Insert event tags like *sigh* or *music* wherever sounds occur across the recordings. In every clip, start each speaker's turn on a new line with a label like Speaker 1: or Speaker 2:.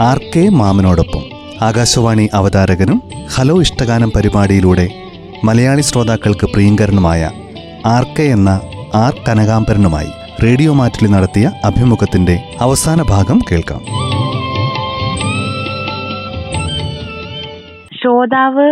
Speaker 1: R K മാമനോടൊപ്പം ആകാശവാണി അവതാരകനും hello ഇഷ്ടഗാനം പരിപാടിയിലൂടെ മലയാളി ശ്രോതാക്കൾക്ക് പ്രിയങ്കരനുമായ ആർ കെ എന്ന ആർ കനകാംബരനുമായി റേഡിയോ മാറ്റിൽ നടത്തിയ അഭിമുഖത്തിന്റെ അവസാന ഭാഗം കേൾക്കാം.
Speaker 2: ശ്രോതാവ്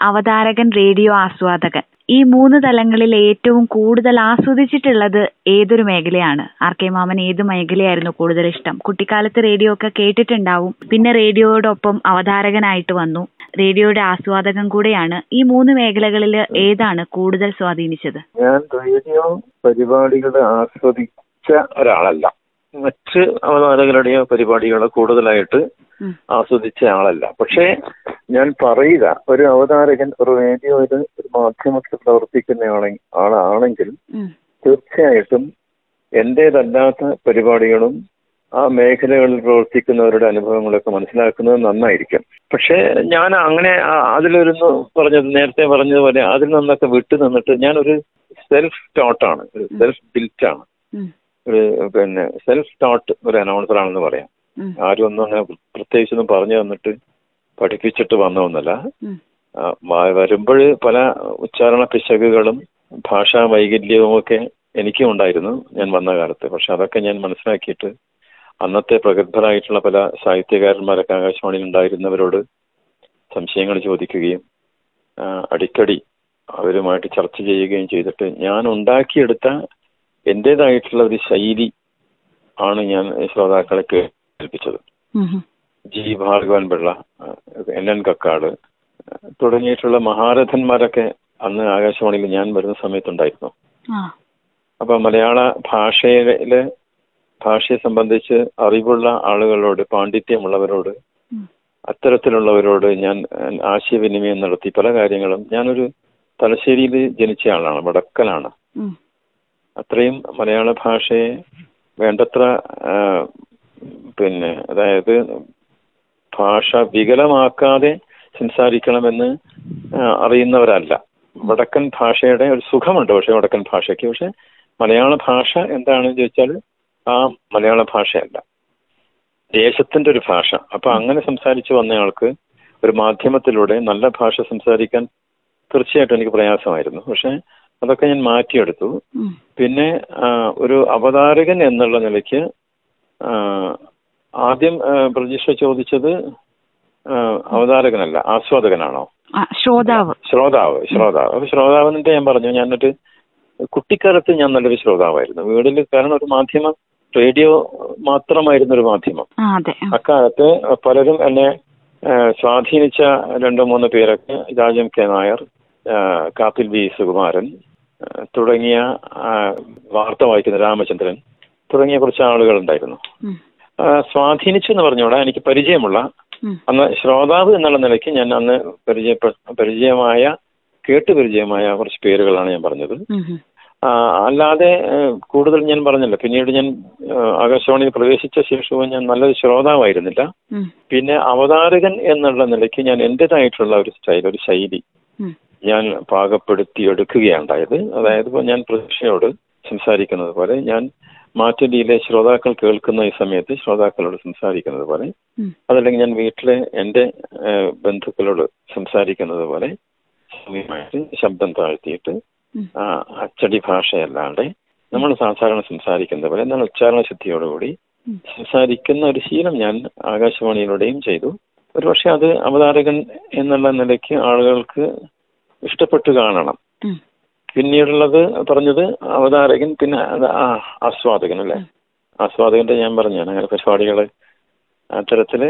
Speaker 2: അവതാരകൻ റേഡിയോ ആസ്വാദകൻ. ഈ മൂന്ന് തലങ്ങളിൽ ഏറ്റവും കൂടുതൽ ആസ്വദിച്ചിട്ടുള്ളത് ഏതൊരു മേഖലയാണ്? ആർ കെ മാമൻ ഏത് മേഖലയായിരുന്നു കൂടുതൽ ഇഷ്ടം? കുട്ടിക്കാലത്ത് റേഡിയോ ഒക്കെ കേട്ടിട്ടുണ്ടാവും. പിന്നെ റേഡിയോയോടൊപ്പം അവതാരകനായിട്ട് വന്നു. റേഡിയോയുടെ ആസ്വാദകൻ കൂടെയാണ്. ഈ മൂന്ന് മേഖലകളിൽ ഏതാണ് കൂടുതൽ സ്വാധീനിച്ചത്?
Speaker 3: ഞാൻ റേഡിയോ പരിപാടികൾ ആസ്വദിച്ച ഒരാളല്ല. മറ്റ് അവതാരകരുടെയോ പരിപാടികൾ കൂടുതലായിട്ട്. ആസ്വദിച്ച ആളല്ല. പക്ഷേ ഞാൻ പറയുക ഒരു അവതാരകൻ ഒരു റേഡിയോയിൽ ഒരു മാധ്യമത്തിൽ പ്രവർത്തിക്കുന്ന ആളെ- ആളാണെങ്കിൽ. തീർച്ചയായിട്ടും എന്റേതല്ലാത്ത പരിപാടികളും ആ മേഖലകളിൽ പ്രവർത്തിക്കുന്നവരുടെ അനുഭവങ്ങളൊക്കെ മനസ്സിലാക്കുന്നത് നന്നായിരിക്കും. പക്ഷേ ഞാൻ അങ്ങനെ അതിലൊരുന്ന് പറഞ്ഞത് നേരത്തെ പറഞ്ഞതുപോലെ അതിൽ നിന്നൊക്കെ വിട്ടു നിന്നിട്ട് ഞാനൊരു സെൽഫ് ടോട്ടാണ് ഒരു സെൽഫ് ബിൽറ്റ് ആണ്. ഒരു പിന്നെ സെൽഫ് ടോട്ട് ഒരു അനൗൺസർ ആണെന്ന് പറയാം. ആരും ഒന്നും അങ്ങനെ പ്രത്യേകിച്ചൊന്നും പറഞ്ഞു തന്നിട്ട് പഠിപ്പിച്ചിട്ട് വന്നതൊന്നല്ല. വരുമ്പോൾ പല ഉച്ചാരണ പിശകുകളും ഭാഷാ വൈകല്യവും ഒക്കെ എനിക്കും ഉണ്ടായിരുന്നു ഞാൻ വന്ന കാലത്ത്. പക്ഷെ അതൊക്കെ ഞാൻ മനസ്സിലാക്കിയിട്ട് അന്നത്തെ പ്രഗത്ഭരായിട്ടുള്ള പല സാഹിത്യകാരന്മാരൊക്കെ ആകാശവാണിയിൽ ഉണ്ടായിരുന്നവരോട് സംശയങ്ങൾ ചോദിക്കുകയും അടിക്കടി അവരുമായിട്ട് ചർച്ച ചെയ്യുകയും ചെയ്തിട്ട് ഞാൻ ഉണ്ടാക്കിയെടുത്ത എന്റെതായിട്ടുള്ള ഒരു ശൈലി ആണ് ഞാൻ ശ്രോതാക്കളെ
Speaker 2: ഉം.
Speaker 3: G Bhargavan Pillai N N Kakkad തുടങ്ങിയിട്ടുള്ള മഹാരഥന്മാരൊക്കെ അന്ന് ആകാശവാണിയിൽ ഞാൻ വരുന്ന സമയത്തുണ്ടായിരുന്നു. അപ്പൊ മലയാള ഭാഷയിലെ ഭാഷയെ സംബന്ധിച്ച് അറിവുള്ള ആളുകളോട് പാണ്ഡിത്യമുള്ളവരോട് അത്തരത്തിലുള്ളവരോട് ഞാൻ ആശയവിനിമയം നടത്തി. പല കാര്യങ്ങളും ഞാനൊരു തലശ്ശേരിയിൽ ജനിച്ച ആളാണ് വടക്കലാണ് അത്രയും മലയാള ഭാഷയെ വേണ്ടത്ര പിന്നെ അതായത് ഭാഷ വികലമാക്കാതെ സംസാരിക്കണമെന്ന് അറിയുന്നവരല്ല. വടക്കൻ ഭാഷയുടെ ഒരു സുഖമുണ്ട് പക്ഷെ വടക്കൻ ഭാഷയ്ക്ക്. പക്ഷെ മലയാള ഭാഷ എന്താണെന്ന് ചോദിച്ചാൽ ആ മലയാള ഭാഷയല്ല. ദേശത്തിന്റെ ഒരു ഭാഷ. അപ്പൊ അങ്ങനെ സംസാരിച്ചു വന്നയാൾക്ക് ഒരു മാധ്യമത്തിലൂടെ നല്ല ഭാഷ സംസാരിക്കാൻ തീർച്ചയായിട്ടും എനിക്ക് പ്രയാസമായിരുന്നു. പക്ഷെ അതൊക്കെ ഞാൻ മാറ്റിയെടുത്തു. പിന്നെ ഒരു അവതാരകൻ എന്നുള്ള നിലയ്ക്ക് ആദ്യം പ്രതീക്ഷ ചോദിച്ചത് അവതാരകനല്ല ആസ്വാദകനാണോ?
Speaker 2: ശ്രോതാവ്.
Speaker 3: ശ്രോതാവ് ശ്രോതാവ്. അപ്പൊ ശ്രോതാവിന്റെ ഞാൻ പറഞ്ഞു? ഞാൻ എന്നിട്ട് കുട്ടിക്കാലത്ത് ഞാൻ നല്ലൊരു ശ്രോതാവായിരുന്നു. വീടിൽ കാരണം ഒരു മാധ്യമം റേഡിയോ മാത്രമായിരുന്നു ഒരു മാധ്യമം. അക്കാലത്ത് പലരും എന്നെ സ്വാധീനിച്ച രണ്ടോ മൂന്ന് പേരൊക്കെ രാജം കെ നായർ കാപ്പിൽ വി സുകുമാരൻ തുടങ്ങിയ വാർത്ത വായിക്കുന്ന രാമചന്ദ്രൻ തുടങ്ങിയ കുറച്ച് ആളുകൾ ഉണ്ടായിരുന്നു. സ്വാധീനിച്ചു എന്ന് പറഞ്ഞോടാ എനിക്ക് പരിചയമുള്ള. അന്ന് ശ്രോതാവ് എന്നുള്ള നിലയ്ക്ക് ഞാൻ അന്ന് പരിചയ പരിചയമായ കേട്ട് പരിചയമായ കുറച്ച് പേരുകളാണ് ഞാൻ പറഞ്ഞത്. അല്ലാതെ കൂടുതൽ ഞാൻ പറഞ്ഞല്ലോ. പിന്നീട് ഞാൻ ആകാശവാണിയിൽ പ്രവേശിച്ച ശേഷവും ഞാൻ നല്ലൊരു ശ്രോതാവായിരുന്നില്ല. പിന്നെ അവതാരകൻ എന്നുള്ള നിലയ്ക്ക് ഞാൻ എന്റെതായിട്ടുള്ള ഒരു സ്റ്റൈൽ ഒരു ശൈലി ഞാൻ പാകപ്പെടുത്തി എടുക്കുകയാണ് എടുക്കുകയുണ്ടായത് അതായത് ഇപ്പോൾ ഞാൻ പ്രതീക്ഷയോട് സംസാരിക്കുന്നത് പോലെ ഞാൻ മാറ്റുലിയിലെ ശ്രോതാക്കൾ കേൾക്കുന്ന ഈ സമയത്ത് ശ്രോതാക്കളോട് സംസാരിക്കുന്നത് പോലെ അതല്ലെങ്കിൽ ഞാൻ വീട്ടിലെ എന്റെ ബന്ധുക്കളോട് സംസാരിക്കുന്നത് പോലെ സമയമായിട്ട് ശബ്ദം താഴ്ത്തിയിട്ട് ആ, അച്ചടി ഭാഷയല്ലാതെ നമ്മൾ സാധാരണ സംസാരിക്കുന്നത് പോലെ എന്നാൽ ഉച്ചാരണ ശുദ്ധിയോടുകൂടി. സംസാരിക്കുന്ന ഒരു ശീലം ഞാൻ ആകാശവാണിയിലൂടെയും ചെയ്തു ഒരുപക്ഷെ അത് അവതാരകൻ എന്നുള്ള നിലയ്ക്ക് ആളുകൾക്ക് ഇഷ്ടപ്പെട്ടു കാണണം. പിന്നീടുള്ളത് പറഞ്ഞത് അവതാരകൻ പിന്നെ ആസ്വാദകൻ അല്ലേ? ആസ്വാദകന്റെ ഞാൻ പറഞ്ഞാണ് അങ്ങനെ പരിപാടികൾ അത്തരത്തിൽ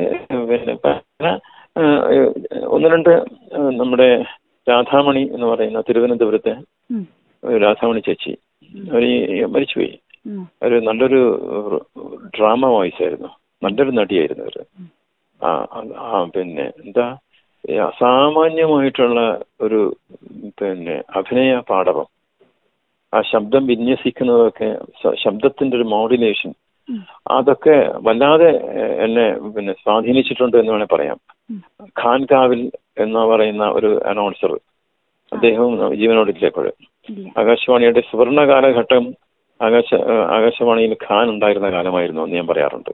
Speaker 3: പിന്നെ പല, ഒന്ന് രണ്ട് നമ്മുടെ രാധാമണി എന്ന് പറയുന്ന തിരുവനന്തപുരത്തെ രാധാമണി ചേച്ചി ഒരു മരിച്ചുപോയി.
Speaker 2: അവർ
Speaker 3: ഒരു നല്ലൊരു ഡ്രാമ വോയിസ് ആയിരുന്നു നല്ലൊരു നടിയായിരുന്നു അവർ. ആ പിന്നെ എന്താ? അസാമാന്യമായിട്ടുള്ള ഒരു പിന്നെ അഭിനയ പാടവം ആ ശബ്ദം വിന്യസിക്കുന്നതൊക്കെ ശബ്ദത്തിന്റെ ഒരു മോഡുലേഷൻ അതൊക്കെ വല്ലാതെ എന്നെ പിന്നെ സ്വാധീനിച്ചിട്ടുണ്ട് എന്ന് വേണേൽ പറയാം.
Speaker 2: ഖാൻ
Speaker 3: ഖാൻകാവിൽ എന്ന് പറയുന്ന ഒരു അനൗൺസർ അദ്ദേഹവും ജീവനോടില്ല. ആകാശവാണിയുടെ സുവർണ കാലഘട്ടം ആകാശ ആകാശവാണിയിൽ ഖാൻ ഉണ്ടായിരുന്ന കാലമായിരുന്നു എന്ന് ഞാൻ പറയാറുണ്ട്.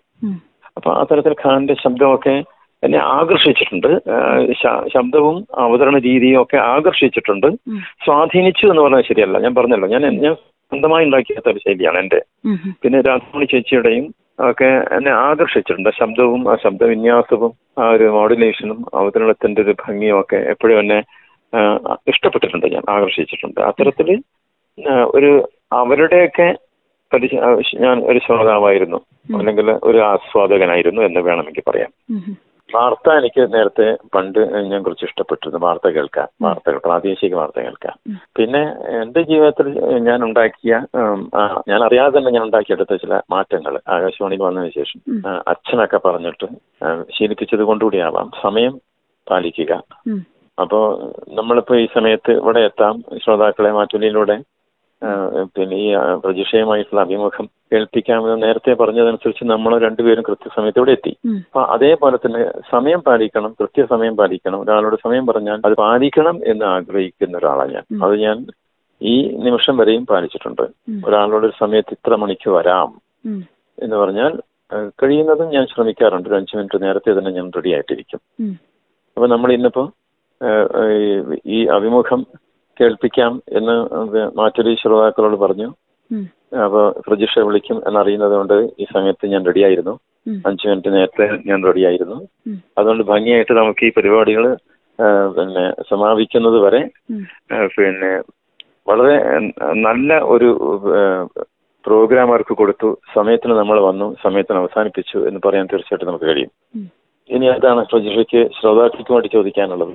Speaker 2: അപ്പൊ
Speaker 3: അപ്പൊ തരത്തിൽ ഖാന്റെ ശബ്ദമൊക്കെ എന്നെ ആകർഷിച്ചിട്ടുണ്ട്. ശബ്ദവും അവതരണ രീതിയും ഒക്കെ ആകർഷിച്ചിട്ടുണ്ട്. സ്വാധീനിച്ചു എന്ന് പറഞ്ഞാൽ ശരിയല്ല. ഞാൻ പറഞ്ഞല്ലോ ഞാൻ ഞാൻ സ്വന്തമായി ഉണ്ടാക്കിയ ഒരു ശൈലിയാണ് എന്റെ. പിന്നെ രാധാമണി ചേച്ചിയുടെയും ഒക്കെ എന്നെ ആകർഷിച്ചിട്ടുണ്ട്. ശബ്ദവും ആ ശബ്ദവിന്യാസവും ആ ഒരു മോഡുലേഷനും അവതരണത്തിന്റെ ഒരു ഭംഗിയും ഒക്കെ എപ്പോഴും എന്നെ ഇഷ്ടപ്പെട്ടിട്ടുണ്ട്. ഞാൻ ആകർഷിച്ചിട്ടുണ്ട്. അത്തരത്തിൽ ഒരു അവരുടെയൊക്കെ ഞാൻ ഒരു ശ്രോതാവായിരുന്നു. അല്ലെങ്കിൽ ഒരു ആസ്വാദകനായിരുന്നു എന്ന് വേണമെങ്കിൽ പറയാം. വാർത്ത എനിക്ക് നേരത്തെ പണ്ട് ഞാൻ കുറച്ച് ഇഷ്ടപ്പെട്ടിരുന്നു. വാർത്ത കേൾക്കാൻ വാർത്തകൾ പ്രാദേശിക വാർത്ത കേൾക്കാൻ. പിന്നെ എന്റെ ജീവിതത്തിൽ ഞാൻ ഉണ്ടാക്കിയ ഞാൻ അറിയാതെ തന്നെ ഞാൻ ഉണ്ടാക്കിയെടുത്ത ചില മാറ്റങ്ങൾ. ആകാശവാണിയിൽ വന്നതിന് ശേഷം. അച്ഛനൊക്കെ പറഞ്ഞിട്ട് ശീലിപ്പിച്ചത് കൊണ്ടുകൂടിയാവാം. സമയം പാലിക്കുക. അപ്പോ നമ്മളിപ്പോ ഈ സമയത്ത് ഇവിടെ എത്താം. ശ്രോതാക്കളെ മാറ്റുലിയിലൂടെ പിന്നെ ഈ പ്രതീക്ഷയുമായിട്ടുള്ള അഭിമുഖം കേൾപ്പിക്കാമെന്ന് നേരത്തെ പറഞ്ഞതനുസരിച്ച് നമ്മൾ രണ്ടുപേരും കൃത്യസമയത്ത് ഇവിടെ എത്തി. അപ്പൊ അതേപോലെ തന്നെ സമയം പാലിക്കണം കൃത്യസമയം പാലിക്കണം. ഒരാളോട് സമയം പറഞ്ഞാൽ അത് പാലിക്കണം എന്ന് ആഗ്രഹിക്കുന്ന ഒരാളാണ് ഞാൻ. അത് ഞാൻ ഈ നിമിഷം വരെയും പാലിച്ചിട്ടുണ്ട്. ഒരാളോട് ഒരു സമയത്ത് ഇത്ര മണിക്ക് വരാം എന്ന് പറഞ്ഞാൽ കഴിയുന്നതും ഞാൻ ശ്രമിക്കാറുണ്ട്. ഒരു അഞ്ചു മിനിറ്റ് നേരത്തെ തന്നെ ഞാൻ റെഡി ആയിട്ടിരിക്കും. അപ്പൊ നമ്മൾ ഇന്നിപ്പോ ഈ അഭിമുഖം കേൾപ്പിക്കാം എന്ന് മാറ്റൊരു ശ്രോതാക്കളോട് പറഞ്ഞു. അപ്പൊ പ്രജിഷ വിളിക്കും എന്നറിയുന്നത് കൊണ്ട് ഈ സമയത്ത് ഞാൻ റെഡിയായിരുന്നു. അഞ്ചു മിനിറ്റ് നേരത്തെ ഞാൻ റെഡിയായിരുന്നു.
Speaker 2: അതുകൊണ്ട്
Speaker 3: ഭംഗിയായിട്ട് നമുക്ക് ഈ പരിപാടികൾ പിന്നെ സമാപിക്കുന്നത് വരെ പിന്നെ വളരെ നല്ല ഒരു പ്രോഗ്രാം അവർക്ക് കൊടുത്തു സമയത്തിന് നമ്മൾ വന്നു സമയത്തിന് അവസാനിപ്പിച്ചു എന്ന് പറയാൻ തീർച്ചയായിട്ടും നമുക്ക് കഴിയും. ഇനി അതാണ് പ്രജിഷയ്ക്ക് ശ്രോതാക്കൾക്ക് വേണ്ടി ചോദിക്കാനുള്ളത്.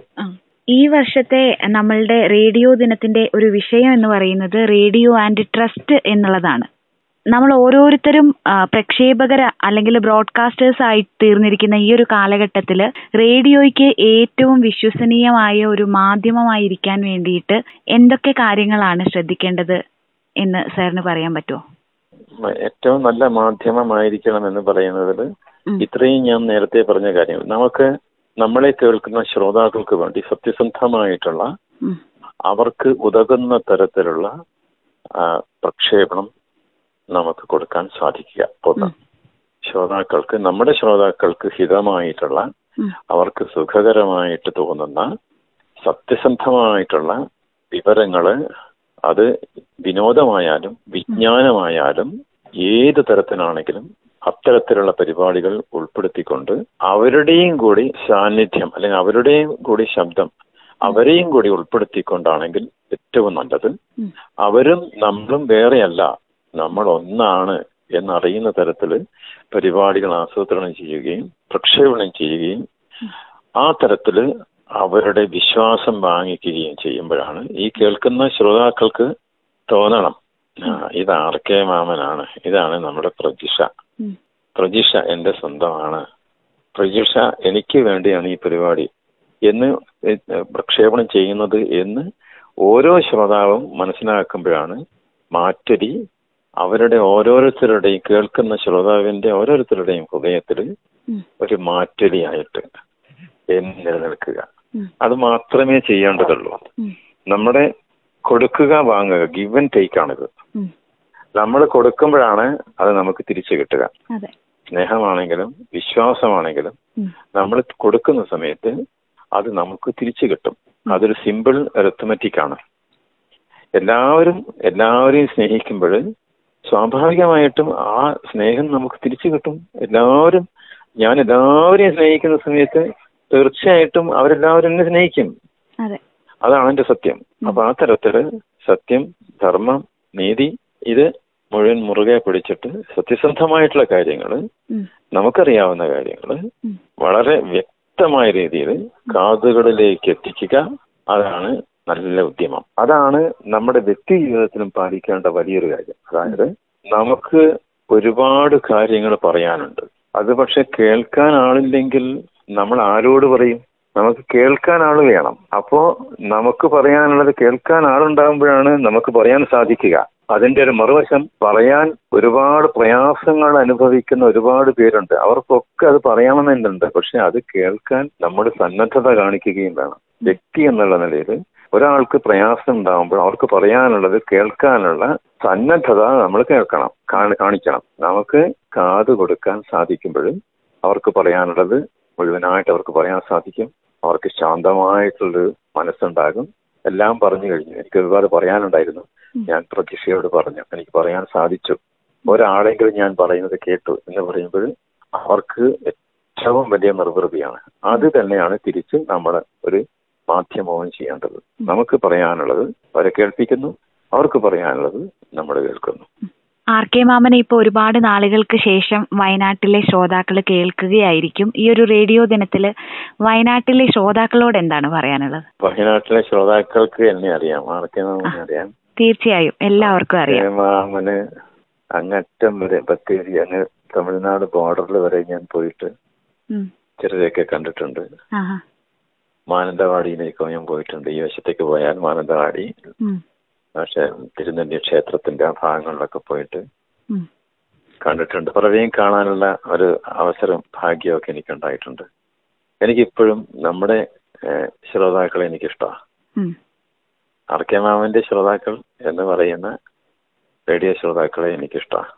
Speaker 2: ഈ വർഷത്തെ നമ്മളുടെ റേഡിയോ ദിനത്തിന്റെ ഒരു വിഷയം എന്ന് പറയുന്നത് റേഡിയോ ആൻഡ് ട്രസ്റ്റ് എന്നുള്ളതാണ്. നമ്മൾ ഓരോരുത്തരും പ്രക്ഷേപകർ അല്ലെങ്കിൽ ബ്രോഡ്കാസ്റ്റേഴ്സ് ആയി തീർന്നിരിക്കുന്ന ഈ ഒരു കാലഘട്ടത്തിൽ റേഡിയോയ്ക്ക് ഏറ്റവും വിശ്വസനീയമായ ഒരു മാധ്യമമായിരിക്കാൻ വേണ്ടിയിട്ട് എന്തൊക്കെ കാര്യങ്ങളാണ് ശ്രദ്ധിക്കേണ്ടത് എന്ന് സാറിന് പറയാൻ പറ്റുമോ?
Speaker 3: ഏറ്റവും നല്ല മാധ്യമമായിരിക്കണം എന്ന് പറയുന്നതിൽ ഇത്രയും ഞാൻ നേരത്തെ പറഞ്ഞ കാര്യം. നമുക്ക് നമ്മളെ കേൾക്കുന്ന ശ്രോതാക്കൾക്ക് വേണ്ടി സത്യസന്ധമായിട്ടുള്ള അവർക്ക് ഉതകുന്ന തരത്തിലുള്ള പ്രക്ഷേപണം നമുക്ക് കൊടുക്കാൻ സാധിക്കുക. ഒന്ന്
Speaker 2: ഉം.
Speaker 3: ശ്രോതാക്കൾക്ക് നമ്മുടെ ശ്രോതാക്കൾക്ക് ഹിതമായിട്ടുള്ള അവർക്ക് സുഖകരമായിട്ട് തോന്നുന്ന സത്യസന്ധമായിട്ടുള്ള വിവരങ്ങൾ അത് വിനോദമായാലും വിജ്ഞാനമായാലും ഏത് തരത്തിലാണെങ്കിലും അത്തരത്തിലുള്ള പരിപാടികൾ ഉൾപ്പെടുത്തിക്കൊണ്ട് അവരുടെയും കൂടി സാന്നിധ്യം അല്ലെങ്കിൽ അവരുടെയും കൂടി ശബ്ദം അവരെയും കൂടി ഉൾപ്പെടുത്തിക്കൊണ്ടാണെങ്കിൽ ഏറ്റവും നല്ലത്. അവരും നമ്മളും വേറെയല്ല. നമ്മൾ ഒന്നാണ് എന്നറിയുന്ന തരത്തിൽ പരിപാടികൾ ആസൂത്രണം ചെയ്യുകയും പ്രക്ഷേപണം ചെയ്യുകയും ആ തരത്തിൽ അവരുടെ വിശ്വാസം വാങ്ങിക്കുകയും ചെയ്യുമ്പോഴാണ് ഈ കേൾക്കുന്ന ശ്രോതാക്കൾക്ക് തോന്നണം. ഇത് ആർ കെ മാമനാണ്. ഇതാണ് നമ്മുടെ പ്രജിഷ
Speaker 2: ഉം.
Speaker 3: പ്രജിഷ എന്റെ സ്വന്തമാണ്. പ്രജിഷ എനിക്ക് വേണ്ടിയാണ് ഈ പരിപാടി. എന്ന് പ്രക്ഷേപണം ചെയ്യുന്നത് എന്ന് ഓരോ ശ്രോതാവും മനസ്സിലാക്കുമ്പോഴാണ് മാറ്റരി അവരുടെ ഓരോരുത്തരുടെയും കേൾക്കുന്ന ശ്രോതാവിന്റെ ഓരോരുത്തരുടെയും ഹൃദയത്തിൽ ഒരു മാറ്റൊലിയായിട്ട് നിലനിൽക്കുക. അത് മാത്രമേ ചെയ്യേണ്ടതുള്ളൂ. നമ്മുടെ കൊടുക്കുക വാങ്ങുക ഗിവ് ആൻഡ് ടേക്ക് ആണിത്. നമ്മൾ കൊടുക്കുമ്പോഴാണ് അത് നമുക്ക് തിരിച്ചു കിട്ടുക. സ്നേഹമാണെങ്കിലും വിശ്വാസമാണെങ്കിലും നമ്മൾ കൊടുക്കുന്ന സമയത്ത് അത് നമുക്ക് തിരിച്ചു കിട്ടും. അതൊരു സിമ്പിൾ അരിത്തമെറ്റിക് ആണ്. എല്ലാവരും എല്ലാവരെയും സ്നേഹിക്കുമ്പോൾ സ്വാഭാവികമായിട്ടും ആ സ്നേഹം നമുക്ക് തിരിച്ചു കിട്ടും. എല്ലാവരും ഞാൻ എല്ലാവരെയും സ്നേഹിക്കുന്ന സമയത്ത് തീർച്ചയായിട്ടും അവരെല്ലാവരും എന്നെ സ്നേഹിക്കും.
Speaker 2: അതെ.
Speaker 3: അതാണ് എന്റെ സത്യം. അപ്പൊ ആ തരത്തിൽ സത്യം ധർമ്മം നീതി ഇത് മുഴുവൻ മുറുകെ പിടിച്ചിട്ട് സത്യസന്ധമായിട്ടുള്ള കാര്യങ്ങൾ. നമുക്കറിയാവുന്ന കാര്യങ്ങൾ. വളരെ വ്യക്തമായ രീതിയിൽ കാതുകളിലേക്ക് എത്തിക്കുക അതാണ് നല്ല ഉദ്യമം. അതാണ് നമ്മുടെ വ്യക്തി ജീവിതത്തിലും പാലിക്കേണ്ട വലിയൊരു കാര്യം. അതായത് നമുക്ക് ഒരുപാട് കാര്യങ്ങൾ പറയാനുണ്ട്. അത് പക്ഷെ കേൾക്കാൻ ആളില്ലെങ്കിൽ നമ്മൾ ആരോട് പറയും? നമുക്ക് കേൾക്കാൻ ആൾ വേണം. അപ്പോ നമുക്ക് പറയാനുള്ളത് കേൾക്കാൻ ആളുണ്ടാകുമ്പോഴാണ് നമുക്ക് പറയാൻ സാധിക്കുക. അതിന്റെ ഒരു മറുവശം പറയാൻ ഒരുപാട് പ്രയാസങ്ങൾ അനുഭവിക്കുന്ന ഒരുപാട് പേരുണ്ട്. അവർക്കൊക്കെ അത് പറയണമെന്നുണ്ട് പക്ഷെ അത് കേൾക്കാൻ നമ്മൾ സന്നദ്ധത കാണിക്കുകയും വേണം. വ്യക്തി എന്നുള്ള നിലയിൽ ഒരാൾക്ക് പ്രയാസം ഉണ്ടാകുമ്പോൾ അവർക്ക് പറയാനുള്ളത് കേൾക്കാനുള്ള സന്നദ്ധത നമ്മൾ കേൾക്കണം കാണിക്കണം. നമുക്ക് കാത് കൊടുക്കാൻ സാധിക്കുമ്പോൾ അവർക്ക് പറയാനുള്ളത് മുഴുവനായിട്ട് അവർക്ക് പറയാൻ സാധിക്കും. അവർക്ക് ശാന്തമായിട്ടുള്ളൊരു മനസ്സുണ്ടാകും. എല്ലാം പറഞ്ഞു കഴിഞ്ഞു. എനിക്ക് ഒരുപാട് പറയാനുണ്ടായിരുന്നു. ഞാൻ പ്രതീക്ഷയോട് പറഞ്ഞു. എനിക്ക് പറയാൻ സാധിച്ചു. ഒരാളെങ്കിലും ഞാൻ പറയുന്നത് കേട്ടു എന്ന് പറയുമ്പോൾ അവർക്ക് ഏറ്റവും വലിയ നിർവൃതിയാണ്. അത് തന്നെയാണ് തിരിച്ച് നമ്മൾ ഒരു മാധ്യമവും ചെയ്യേണ്ടത്. നമുക്ക് പറയാനുള്ളത് അവരെ കേൾപ്പിക്കുന്നു. അവർക്ക് പറയാനുള്ളത് നമ്മൾ കേൾക്കുന്നു.
Speaker 2: ആർ കെ മാമനെ ഇപ്പോൾ ഒരുപാട് നാളുകൾക്ക് ശേഷം വയനാട്ടിലെ ശ്രോതാക്കൾ കേൾക്കുകയായിരിക്കും. ഈ ഒരു റേഡിയോ ദിനത്തിൽ വയനാട്ടിലെ ശ്രോതാക്കളോട് എന്താണ് പറയാനുള്ളത്?
Speaker 3: വയനാട്ടിലെ ശ്രോതാക്കൾക്ക് എന്നെ അറിയാം. ആർക്കെ മാമനെ അറിയാം.
Speaker 2: തീർച്ചയായും. എല്ലാവർക്കും അറിയാം.
Speaker 3: മാമന് അങ്ങറ്റം വരെ ബത്തേരി അങ്ങ് തമിഴ്നാട് ബോർഡറിൽ വരെ ഞാൻ പോയിട്ട്
Speaker 2: ചെറുതൊക്കെ
Speaker 3: ചിലരെയൊക്കെ കണ്ടിട്ടുണ്ട് മാനന്തവാടിയിലേക്കും ഞാൻ പോയിട്ടുണ്ട്. ഈ വശത്തേക്ക് പോയാൽ മാനന്തവാടി. തിരുനെല്ലി ക്ഷേത്രത്തിന്റെ ആ ഭാഗങ്ങളിലൊക്കെ പോയിട്ട്. കണ്ടിട്ടുണ്ട്. പലരെയും കാണാനുള്ള ഒരു അവസരം ഭാഗ്യമൊക്കെ എനിക്ക് ഉണ്ടായിട്ടുണ്ട് എനിക്കിപ്പോഴും നമ്മുടെ ശ്രോതാക്കൾ ശ്രോതാക്കളെ എനിക്കിഷ്ടമാണ്
Speaker 2: ഉം.
Speaker 3: ആർ കെ മാമന്റെ ശ്രോതാക്കൾ എന്ന് പറയുന്ന റേഡിയോ ശ്രോതാക്കളെ എനിക്കിഷ്ടമാണ്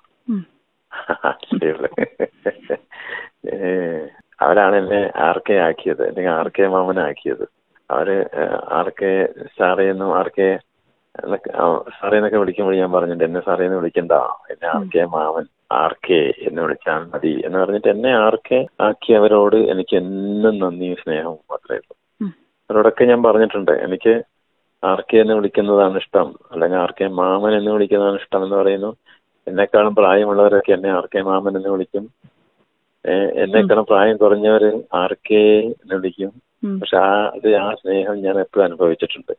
Speaker 3: അവരാണ് എന്നെ ആർ കെ ആക്കിയത് അല്ലെങ്കിൽ ആർ കെ മാമനാക്കിയത് അവർ ആർ കെ സാറേ എന്നും ആർ കെ സാറേ എന്നൊക്കെ വിളിക്കുമ്പോൾ ഞാൻ പറഞ്ഞിട്ട് എന്നെ സാറേ എന്ന് വിളിക്കണ്ട. എന്നെ ആർ കെ മാമൻ ആർ കെ എന്ന് വിളിച്ചാൽ മതി. എന്ന് പറഞ്ഞിട്ട് എന്നെ ആർ കെ ആക്കിയവരോട് എനിക്ക് എന്നും നന്ദിയും സ്നേഹവും മാത്രമേ ഉള്ളൂ. അവരോടൊക്കെ ഞാൻ പറഞ്ഞിട്ടുണ്ട് എനിക്ക് ആർ കെ എന്ന് വിളിക്കുന്നതാണ് ഇഷ്ടം. അല്ലെങ്കിൽ ആർ കെ മാമൻ എന്ന് വിളിക്കുന്നതാണ് ഇഷ്ടം എന്ന് പറയുന്നു. എന്നെക്കാളും പ്രായമുള്ളവരൊക്കെ എന്നെ ആർ കെ മാമൻ എന്ന് വിളിക്കും. എന്നെക്കാളും പ്രായം കുറഞ്ഞവര് ആർ കെ എന്ന് വിളിക്കും. പക്ഷെ ആ അത് ആ സ്നേഹം ഞാൻ എപ്പോഴും അനുഭവിച്ചിട്ടുണ്ട്.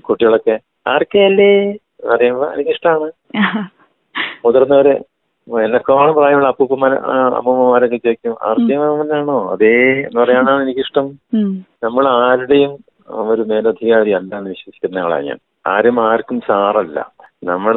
Speaker 3: കുട്ടികളൊക്കെ ആർ കെ അല്ലേ എന്ന് പറയുമ്പോ എനിക്കിഷ്ടമാണ് *laughs* മുതിർന്നവര് എന്നെക്കാളും പ്രായമുള്ള അപ്പൂപ്പന്മാരെ അമ്മൂമ്മമാരൊക്കെ ചോദിക്കും ആർ മാമനാണോ അതേ എന്ന് പറയാനാണ് എനിക്കിഷ്ടം. നമ്മൾ ആരുടെയും ഒരു മേലധികാരി അല്ല എന്ന് വിശ്വസിക്കുന്ന ആളാണ് ഞാൻ. ആരും ആർക്കും സാറല്ല. നമ്മൾ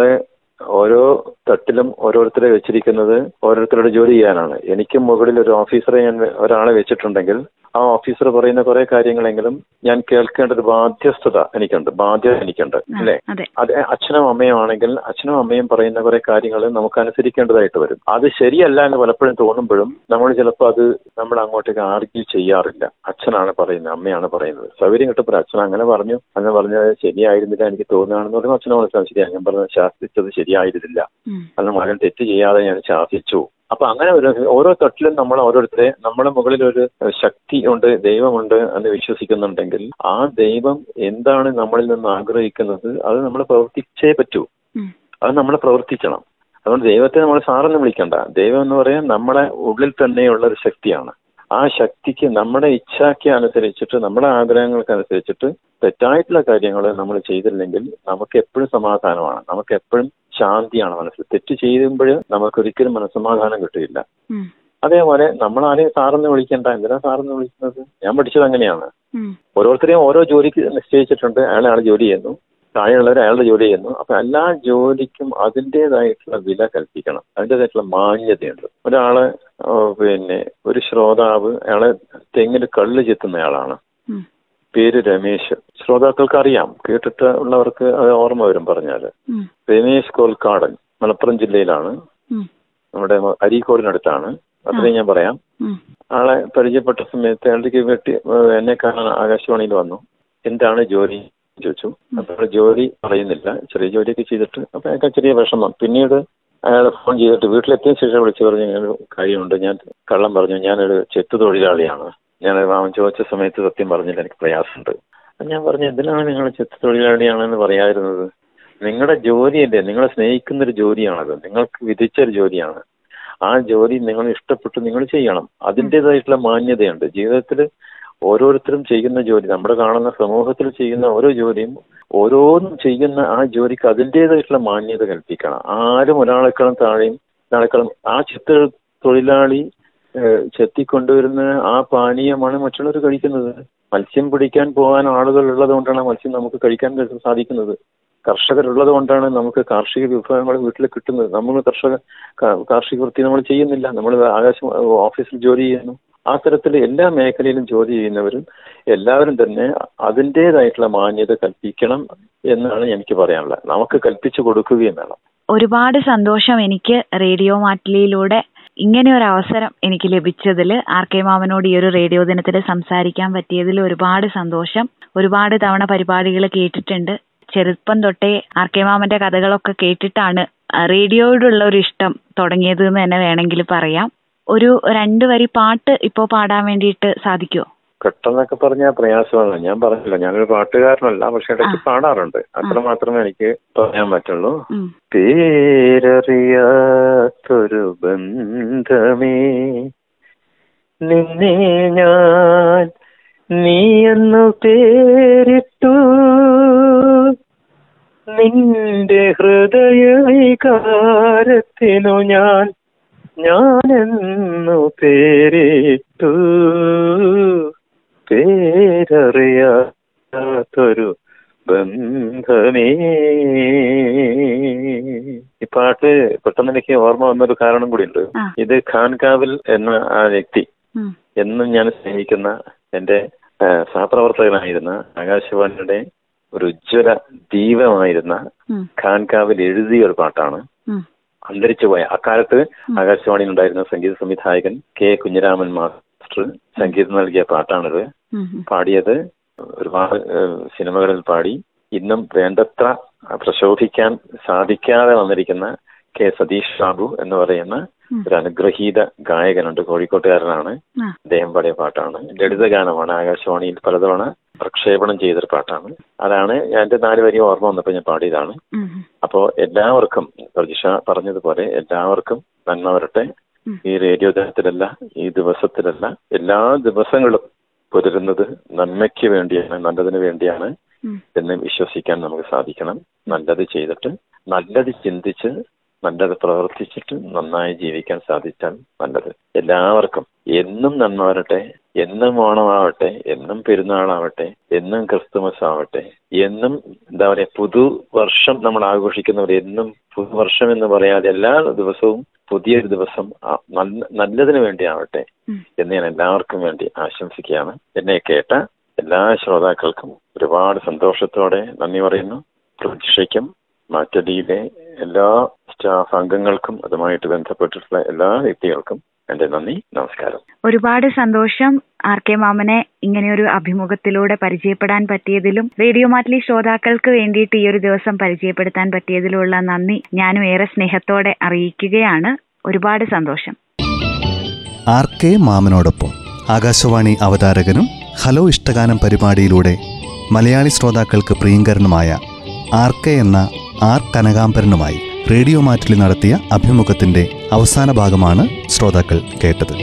Speaker 3: ഓരോ തട്ടിലും ഓരോരുത്തരെ വെച്ചിരിക്കുന്നത് ഓരോരുത്തരുടെ ജോലി ചെയ്യാനാണ്. എനിക്ക് മുകളിൽ ഒരു ഓഫീസറെ ഞാൻ ഒരാളെ വെച്ചിട്ടുണ്ടെങ്കിൽ ആ ഓഫീസർ പറയുന്ന കുറെ കാര്യങ്ങളെങ്കിലും ഞാൻ കേൾക്കേണ്ട ഒരു ബാധ്യസ്ഥത എനിക്കുണ്ട്. ബാധ്യത എനിക്കുണ്ട്. അല്ലേ?
Speaker 2: അതെ.
Speaker 3: അച്ഛനും അമ്മയും ആണെങ്കിൽ അച്ഛനും അമ്മയും പറയുന്ന കുറെ കാര്യങ്ങൾ നമുക്ക് അനുസരിക്കേണ്ടതായിട്ട് വരും. അത് ശരിയല്ല എന്ന് പലപ്പോഴും തോന്നുമ്പോഴും നമ്മൾ ചിലപ്പോൾ അത് നമ്മൾ അങ്ങോട്ടേക്ക് ആർഗ്യൂ ചെയ്യാറില്ല. അച്ഛനാണ് പറയുന്നത് അമ്മയാണ് പറയുന്നത്. സൗകര്യം കിട്ടപ്പോൾ അച്ഛൻ അങ്ങനെ പറഞ്ഞു. അങ്ങനെ പറഞ്ഞത് ശരിയായിരുന്നില്ല എനിക്ക് തോന്നുകയാണെന്ന് പറയുമ്പോൾ അച്ഛനെ മനസ്സിലാവും ശരിയാണ് ഞാൻ പറഞ്ഞത് ശാസിച്ചത് ശരിയായിരുന്നില്ല.
Speaker 2: അല്ല
Speaker 3: അന്ന് മകൻ തെറ്റ് ചെയ്യാതെ ഞാൻ ശാസിച്ചു. അപ്പൊ അങ്ങനെ ഒരു ഓരോ തൊട്ടിലും നമ്മൾ ഓരോരുത്തരെ നമ്മുടെ മുകളിൽ ഒരു ശക്തി ഉണ്ട് ദൈവമുണ്ട് എന്ന് വിശ്വസിക്കുന്നുണ്ടെങ്കിൽ ആ ദൈവം എന്താണ് നമ്മളിൽ നിന്ന് ആഗ്രഹിക്കുന്നത് അത് നമ്മൾ പ്രവർത്തിച്ചേ പറ്റൂ. അത് നമ്മൾ പ്രവർത്തിക്കണം അതുകൊണ്ട് ദൈവത്തെ നമ്മൾ സാറൊന്നും വിളിക്കണ്ട. ദൈവം എന്ന് പറയാൻ നമ്മുടെ ഉള്ളിൽ തന്നെയുള്ള ഒരു ശക്തിയാണ്. ആ ശക്തിക്ക് നമ്മുടെ ഇച്ഛയ്ക്ക് അനുസരിച്ചിട്ട് നമ്മുടെ ആഗ്രഹങ്ങൾക്ക് അനുസരിച്ചിട്ട് തെറ്റായിട്ടുള്ള കാര്യങ്ങൾ നമ്മൾ ചെയ്തില്ലെങ്കിൽ നമുക്ക് എപ്പോഴും സമാധാനമാണ്. നമുക്ക് എപ്പോഴും ശാന്തിയാണ് മനസ്സിൽ. തെറ്റ് ചെയ്യുമ്പോൾ നമുക്ക് ഒരിക്കലും മനസ്സമാധാനം കിട്ടില്ല. അതേപോലെ നമ്മൾ ആരെയും സാറെന്ന് വിളിക്കണ്ട. എന്തിനാ സാറെന്ന് വിളിക്കുന്നത്? ഞാൻ പഠിച്ചത് അങ്ങനെയാണ്. ഓരോരുത്തരെയും ഓരോ ജോലിക്ക് നിശ്ചയിച്ചിട്ടുണ്ട്. അയാളെ ആൾ ജോലി ചെയ്യുന്നു. താഴെയുള്ളവർ അയാളുടെ ജോലി ചെയ്യുന്നു. അപ്പൊ എല്ലാ ജോലിക്കും അതിന്റെതായിട്ടുള്ള വില കൽപ്പിക്കണം. അതിന്റെതായിട്ടുള്ള മാന്യതയുണ്ട്. ഒരാൾ പിന്നെ ഒരു ശ്രോതാവ് അയാളെ തെങ്ങിൽ കള്ള് ചെത്തുന്നയാളാണ്
Speaker 2: ഉം.
Speaker 3: പേര് രമേശ്. ശ്രോതാക്കൾക്ക് അറിയാം കേട്ടിട്ട് ഉള്ളവർക്ക് അത് ഓർമ്മ വരും
Speaker 2: പറഞ്ഞാൽ.
Speaker 3: രമേശ് കോൽക്കാടൻ മലപ്പുറം ജില്ലയിലാണ്. നമ്മുടെ അരീക്കോടിനടുത്താണ്. അത്രയും ഞാൻ പറയാം. ആളെ പരിചയപ്പെട്ട സമയത്ത് അയാൾക്ക് വെട്ടി എന്നെ കാണാൻ ആകാശവാണിയിൽ വന്നു. എന്താണ് ജോലി ചോദിച്ചു. അപ്പോൾ ജോലി പറയുന്നില്ല. ചെറിയ ജോലിയൊക്കെ ചെയ്തിട്ട് അപ്പൊ അയാൾക്ക് ചെറിയ വിഷമം. പിന്നീട് അയാളെ ഫോൺ ചെയ്തിട്ട് വീട്ടിലെത്തിയ ശേഷം വിളിച്ചു പറഞ്ഞു ഇങ്ങനെ കാര്യമുണ്ട്. ഞാൻ കള്ളം പറഞ്ഞു. ഞാനൊരു ചെത്തു തൊഴിലാളിയാണ്. ഞാൻ റാമൻ ചോദിച്ച സമയത്ത് സത്യം പറഞ്ഞില്ല എനിക്ക് പ്രയാസമുണ്ട്. അപ്പൊ ഞാൻ പറഞ്ഞു എന്തിനാണ് നിങ്ങൾ ചെത്തു തൊഴിലാളിയാണെന്ന് പറയാതിരുന്നത്? നിങ്ങളുടെ ജോലിയല്ലേ നിങ്ങളെ സ്നേഹിക്കുന്ന ഒരു ജോലിയാണത്. നിങ്ങൾക്ക് വിധിച്ച ഒരു ജോലിയാണ്. ആ ജോലി നിങ്ങൾ ഇഷ്ടപ്പെട്ട് നിങ്ങൾ ചെയ്യണം. അതിന്റെതായിട്ടുള്ള മാന്യതയുണ്ട്. ജീവിതത്തിൽ ഓരോരുത്തരും ചെയ്യുന്ന ജോലി നമ്മുടെ കാണുന്ന സമൂഹത്തിൽ ചെയ്യുന്ന ഓരോ ജോലിയും ഓരോന്നും ചെയ്യുന്ന ആ ജോലിക്ക് അതിന്റെതായിട്ടുള്ള മാന്യത കൽപ്പിക്കണം. ആരും ഒരാളെക്കാളും താഴെയും ആ ചിത്ര തൊഴിലാളി ചെത്തിക്കൊണ്ടുവരുന്ന ആ പാനീയമാണ് മറ്റുള്ളവർ കഴിക്കുന്നത്. മത്സ്യം പിടിക്കാൻ പോകാൻ ആളുകൾ ഉള്ളത് കൊണ്ടാണ് മത്സ്യം നമുക്ക് കഴിക്കാൻ സാധിക്കുന്നത്. കർഷകരുള്ളത് കൊണ്ടാണ് നമുക്ക് കാർഷിക വിഭവങ്ങൾ വീട്ടിൽ കിട്ടുന്നത്. നമ്മൾ കർഷക കാർഷിക വൃത്തി നമ്മൾ ചെയ്യുന്നില്ല. നമ്മൾ ആകാശ ഓഫീസിൽ ജോലി ചെയ്യുന്നു. ആ തരത്തിൽ എല്ലാ മേഖലയിലും ജോലി ചെയ്യുന്നവരും എല്ലാവരും തന്നെ അതിന്റെതായിട്ടുള്ള മാന്യത കൽപ്പിക്കണം എന്നാണ് എനിക്ക് പറയാനുള്ളത്. നമുക്ക് കൽപ്പിച്ചു കൊടുക്കുകയും വേണം.
Speaker 2: ഒരുപാട് സന്തോഷം എനിക്ക് റേഡിയോ മാറ്റിലിയിലൂടെ ഇങ്ങനെ ഒരു അവസരം എനിക്ക് ലഭിച്ചതിൽ ആർ കെ മാമനോട് ഈ ഒരു റേഡിയോ ദിനത്തിൽ സംസാരിക്കാൻ പറ്റിയതിൽ ഒരുപാട് സന്തോഷം. ഒരുപാട് തവണ പരിപാടികൾ കേട്ടിട്ടുണ്ട്. ചെറുപ്പം തൊട്ടേ ആർ കെ മാമന്റെ കഥകളൊക്കെ കേട്ടിട്ടാണ് റേഡിയോയോടുള്ള ഒരു ഇഷ്ടം തുടങ്ങിയത് എന്ന് തന്നെ വേണമെങ്കിൽ പറയാം. ഒരു രണ്ട് വരി പാട്ട് ഇപ്പോൾ പാടാൻ വേണ്ടിയിട്ട് സാധിക്കുമോ
Speaker 3: പെട്ടെന്നൊക്കെ പറഞ്ഞാൽ പ്രയാസമാണ്. ഞാൻ പറഞ്ഞില്ല. ഞാനൊരു പാട്ടുകാരനല്ല പക്ഷെ ഇടയ്ക്ക്. പാടാറുണ്ട്. അത്ര മാത്രമേ എനിക്ക് പറയാൻ പറ്റുള്ളൂ. പേരറിയാത്തൊരു ബന്ധമേ. നിന്നെ ഞാൻ നീ എന്ന് പേരിട്ടു. നിന്റെ ഹൃദയ വികാരത്തിനു ഞാൻ ഞാനെന്നു പേരിട്ടു. പേരറിയാത്തൊരു ബന്ധമേ. ഈ പാട്ട് പെട്ടെന്ന് എനിക്ക് ഓർമ്മ വന്നൊരു കാരണം കൂടിയുണ്ട്. ഇത് ഖാൻകാവിൽ എന്ന ആ വ്യക്തി എന്നും ഞാൻ സ്നേഹിക്കുന്ന എന്റെ സഹപ്രവർത്തകനായിരുന്ന ആകാശവാണിയുടെ ഒരു ഉജ്ജ്വല ദീപമായിരുന്ന ഖാൻകാവിൽ എഴുതിയ ഒരു പാട്ടാണ്.
Speaker 2: അന്തരിച്ചുപോയ
Speaker 3: അന്തരിച്ചു പോയ അക്കാലത്ത് ആകാശവാണിയിൽ ഉണ്ടായിരുന്ന സംഗീത സംവിധായകൻ കെ കുഞ്ഞിരാമൻ മാസ്റ്റർ സംഗീതം നൽകിയ പാട്ടാണിത്. പാടിയത് ഒരുപാട് സിനിമകളിൽ പാടി. ഇന്നും വേണ്ടത്ര പ്രശോഭിക്കാൻ സാധിക്കാതെ വന്നിരിക്കുന്ന കെ സതീഷ് ബാബു എന്ന് പറയുന്ന ഒരു അനുഗ്രഹീത ഗായകനുണ്ട്. കോഴിക്കോട്ടുകാരനാണ്. അദ്ദേഹം പാടിയ പാട്ടാണ്. ലളിത ഗാനമാണ് ആകാശവാണിയിൽ പലതവണ പ്രക്ഷേപണം ചെയ്തൊരു പാട്ടാണ്. അതാണ് എന്റെ നാല് വരി ഓർമ്മ വന്നപ്പോൾ ഞാൻ പാടിയതാണ്. അപ്പോ എല്ലാവർക്കും പ്രജിഷ പറഞ്ഞതുപോലെ എല്ലാവർക്കും നന്മ വരട്ടെ. ഈ റേഡിയോ ദിനത്തിലല്ല ഈ ദിവസത്തിലല്ല എല്ലാ ദിവസങ്ങളും പുലരുന്നത് നന്മയ്ക്ക് വേണ്ടിയാണ് നല്ലതിന് വേണ്ടിയാണ് എന്ന് വിശ്വസിക്കാൻ നമുക്ക് സാധിക്കണം. നല്ലത് ചെയ്തിട്ട് നല്ലത് ചിന്തിച്ച് നല്ലത് പ്രവർത്തിച്ചിട്ട് നന്നായി ജീവിക്കാൻ സാധിച്ചാൽ നല്ലത്. എല്ലാവർക്കും എന്നും നന്മ വരട്ടെ എന്നും ഓണമാവട്ടെ എന്നും പെരുന്നാളാവട്ടെ എന്നും ക്രിസ്തുമസ് ആവട്ടെ എന്നും എന്താ പറയാ പുതുവർഷം നമ്മൾ ആഘോഷിക്കുന്നവർ എന്നും പുതുവർഷം എന്ന് പറയാതെ എല്ലാ ദിവസവും പുതിയൊരു ദിവസം നല്ലതിനു നല്ല- നല്ലതിന് വേണ്ടി ആവട്ടെ. എന്ന് ഞാൻ എല്ലാവർക്കും വേണ്ടി ആശംസിക്കുകയാണ്. എന്നെ കേട്ട എല്ലാ ശ്രോതാക്കൾക്കും ഒരുപാട് സന്തോഷത്തോടെ നന്ദി പറയുന്നു. പ്രതീക്ഷയ്ക്കും മാറ്റലിയിലെ എല്ലാ സ്റ്റാഫ് അംഗങ്ങൾക്കും അതുമായിട്ട് ബന്ധപ്പെട്ടിട്ടുള്ള എല്ലാ വ്യക്തികൾക്കും എന്റെ നന്ദി നമസ്കാരം.
Speaker 2: ഒരുപാട് സന്തോഷം ആർ കെ മാമനെ ഇങ്ങനെയൊരു അഭിമുഖത്തിലൂടെ പരിചയപ്പെടാൻ പറ്റിയതിലും റേഡിയോ മാറ്റിലി ശ്രോതാക്കൾക്ക് വേണ്ടിയിട്ട് ഈ ഒരു ദിവസം പരിചയപ്പെടുത്താൻ പറ്റിയതിലുള്ള നന്ദി. ഞാനും ഏറെ സ്നേഹത്തോടെ അറിയിക്കുകയാണ്. ഒരുപാട് സന്തോഷം.
Speaker 1: ആർ കെ മാമനോടൊപ്പം ആകാശവാണി അവതാരകനും ഹലോ ഇഷ്ടഗാനം പരിപാടിയിലൂടെ മലയാളി ശ്രോതാക്കൾക്ക് പ്രിയങ്കരനുമായ ആർ കെ എന്ന ആർ കനകാംബരനുമായി റേഡിയോ മാറ്റിൽ നടത്തിയ അഭിമുഖത്തിന്റെ അവസാന ഭാഗമാണ് ശ്രോതാക്കൾ കേട്ടത്.